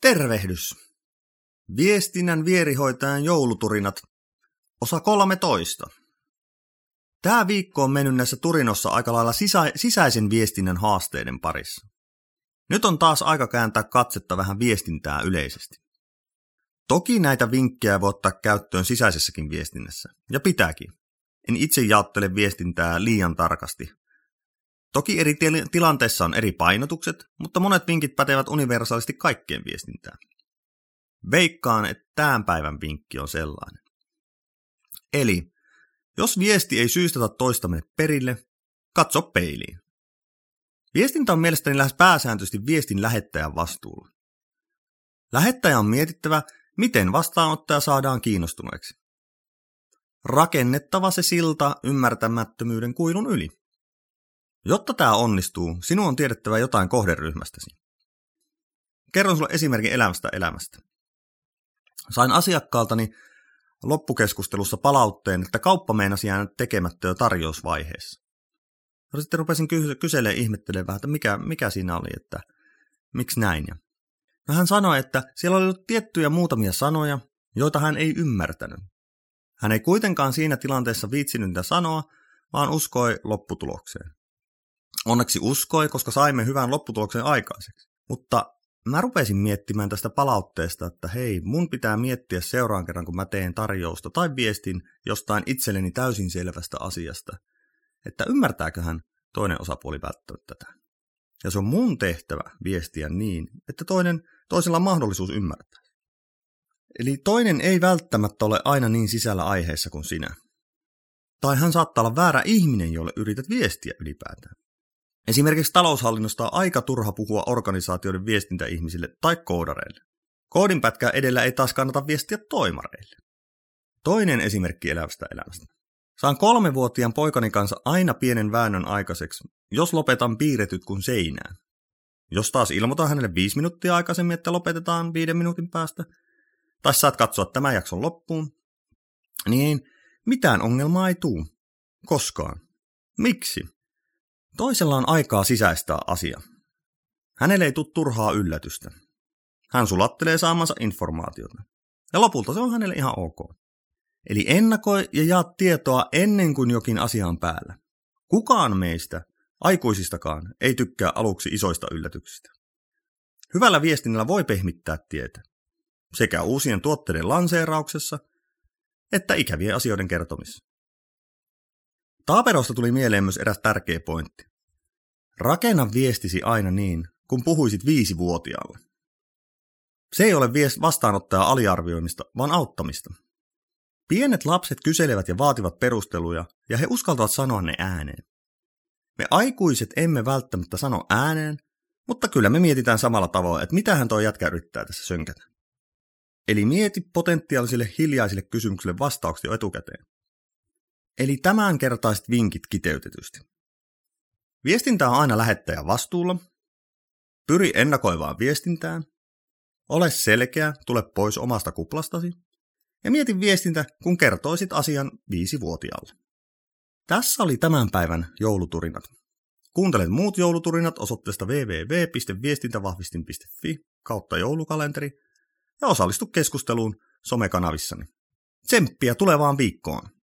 Tervehdys! Viestinnän vierihoitajan jouluturinat, osa 13. Tämä viikko on mennyt näissä turinossa aika lailla sisä- sisäisen viestinnän haasteiden parissa. Nyt on taas aika kääntää katsetta vähän viestintää yleisesti. Toki näitä vinkkejä voi ottaa käyttöön sisäisessäkin viestinnässä, ja pitääkin. En itse jaottele viestintää liian tarkasti, Toki eri tilanteissa on eri painotukset, mutta monet vinkit pätevät universaalisti kaikkeen viestintään. Veikkaan, että tämän päivän vinkki on sellainen. Eli, jos viesti ei syystä tai toista mene perille, katso peiliin. Viestintä on mielestäni lähes pääsääntöisesti viestin lähettäjän vastuulla. Lähettäjä on mietittävä, miten vastaanottaja saadaan kiinnostuneeksi. Rakennettava se silta ymmärtämättömyyden kuilun yli. Jotta tämä onnistuu, sinun on tiedettävä jotain kohderyhmästäsi. Kerron sinulle esimerkin elämästä elämästä. Sain asiakkaaltani loppukeskustelussa palautteen, että kauppa meinasi jäänyt tekemättä jo tarjousvaiheessa. No sitten rupesin ky- kyselemään ihmettelemään että mikä, mikä siinä oli, että miksi näin. Ja no hän sanoi, että siellä oli ollut tiettyjä muutamia sanoja, joita hän ei ymmärtänyt. Hän ei kuitenkaan siinä tilanteessa viitsinyt niitä sanoa, vaan uskoi lopputulokseen. Onneksi uskoi, koska saimme hyvän lopputuloksen aikaiseksi. Mutta mä rupesin miettimään tästä palautteesta, että hei, mun pitää miettiä seuraan kerran, kun mä teen tarjousta tai viestin jostain itselleni täysin selvästä asiasta, että ymmärtääköhän toinen osapuoli välttämättä tätä. Ja se on mun tehtävä viestiä niin, että toinen, toisella on mahdollisuus ymmärtää. Eli toinen ei välttämättä ole aina niin sisällä aiheessa kuin sinä. Tai hän saattaa olla väärä ihminen, jolle yrität viestiä ylipäätään. Esimerkiksi taloushallinnosta on aika turha puhua organisaatioiden viestintäihmisille tai koodareille. Koodinpätkää edellä ei taas kannata viestiä toimareille. Toinen esimerkki elävästä elämästä. Saan kolmevuotiaan poikani kanssa aina pienen väännön aikaiseksi, jos lopetan piirretyt kuin seinään. Jos taas ilmoitan hänelle viisi minuuttia aikaisemmin, että lopetetaan viiden minuutin päästä, tai saat katsoa tämän jakson loppuun, niin mitään ongelmaa ei tuu. Koskaan. Miksi? Toisella on aikaa sisäistää asia. Hänelle ei tule turhaa yllätystä. Hän sulattelee saamansa informaatiota. Ja lopulta se on hänelle ihan ok. Eli ennakoi ja jaa tietoa ennen kuin jokin asia on päällä. Kukaan meistä, aikuisistakaan, ei tykkää aluksi isoista yllätyksistä. Hyvällä viestinnällä voi pehmittää tietä. Sekä uusien tuotteiden lanseerauksessa, että ikävien asioiden kertomissa. Taaperosta tuli mieleen myös eräs tärkeä pointti. Rakenna viestisi aina niin, kun puhuisit viisivuotiaalle. Se ei ole vastaanottaja aliarvioimista, vaan auttamista. Pienet lapset kyselevät ja vaativat perusteluja, ja he uskaltavat sanoa ne ääneen. Me aikuiset emme välttämättä sano ääneen, mutta kyllä me mietitään samalla tavalla, että mitä hän tuo jätkä yrittää tässä sönkätä. Eli mieti potentiaalisille hiljaisille kysymyksille vastauksia jo etukäteen. Eli tämänkertaiset vinkit kiteytetysti. Viestintä on aina lähettäjän vastuulla. Pyri ennakoivaan viestintään. Ole selkeä, tule pois omasta kuplastasi. Ja mieti viestintä, kun kertoisit asian viisivuotiaalle. Tässä oli tämän päivän jouluturinat. Kuuntelet muut jouluturinat osoitteesta www.viestintävahvistin.fi kautta joulukalenteri ja osallistu keskusteluun somekanavissani. Tsemppiä tulevaan viikkoon!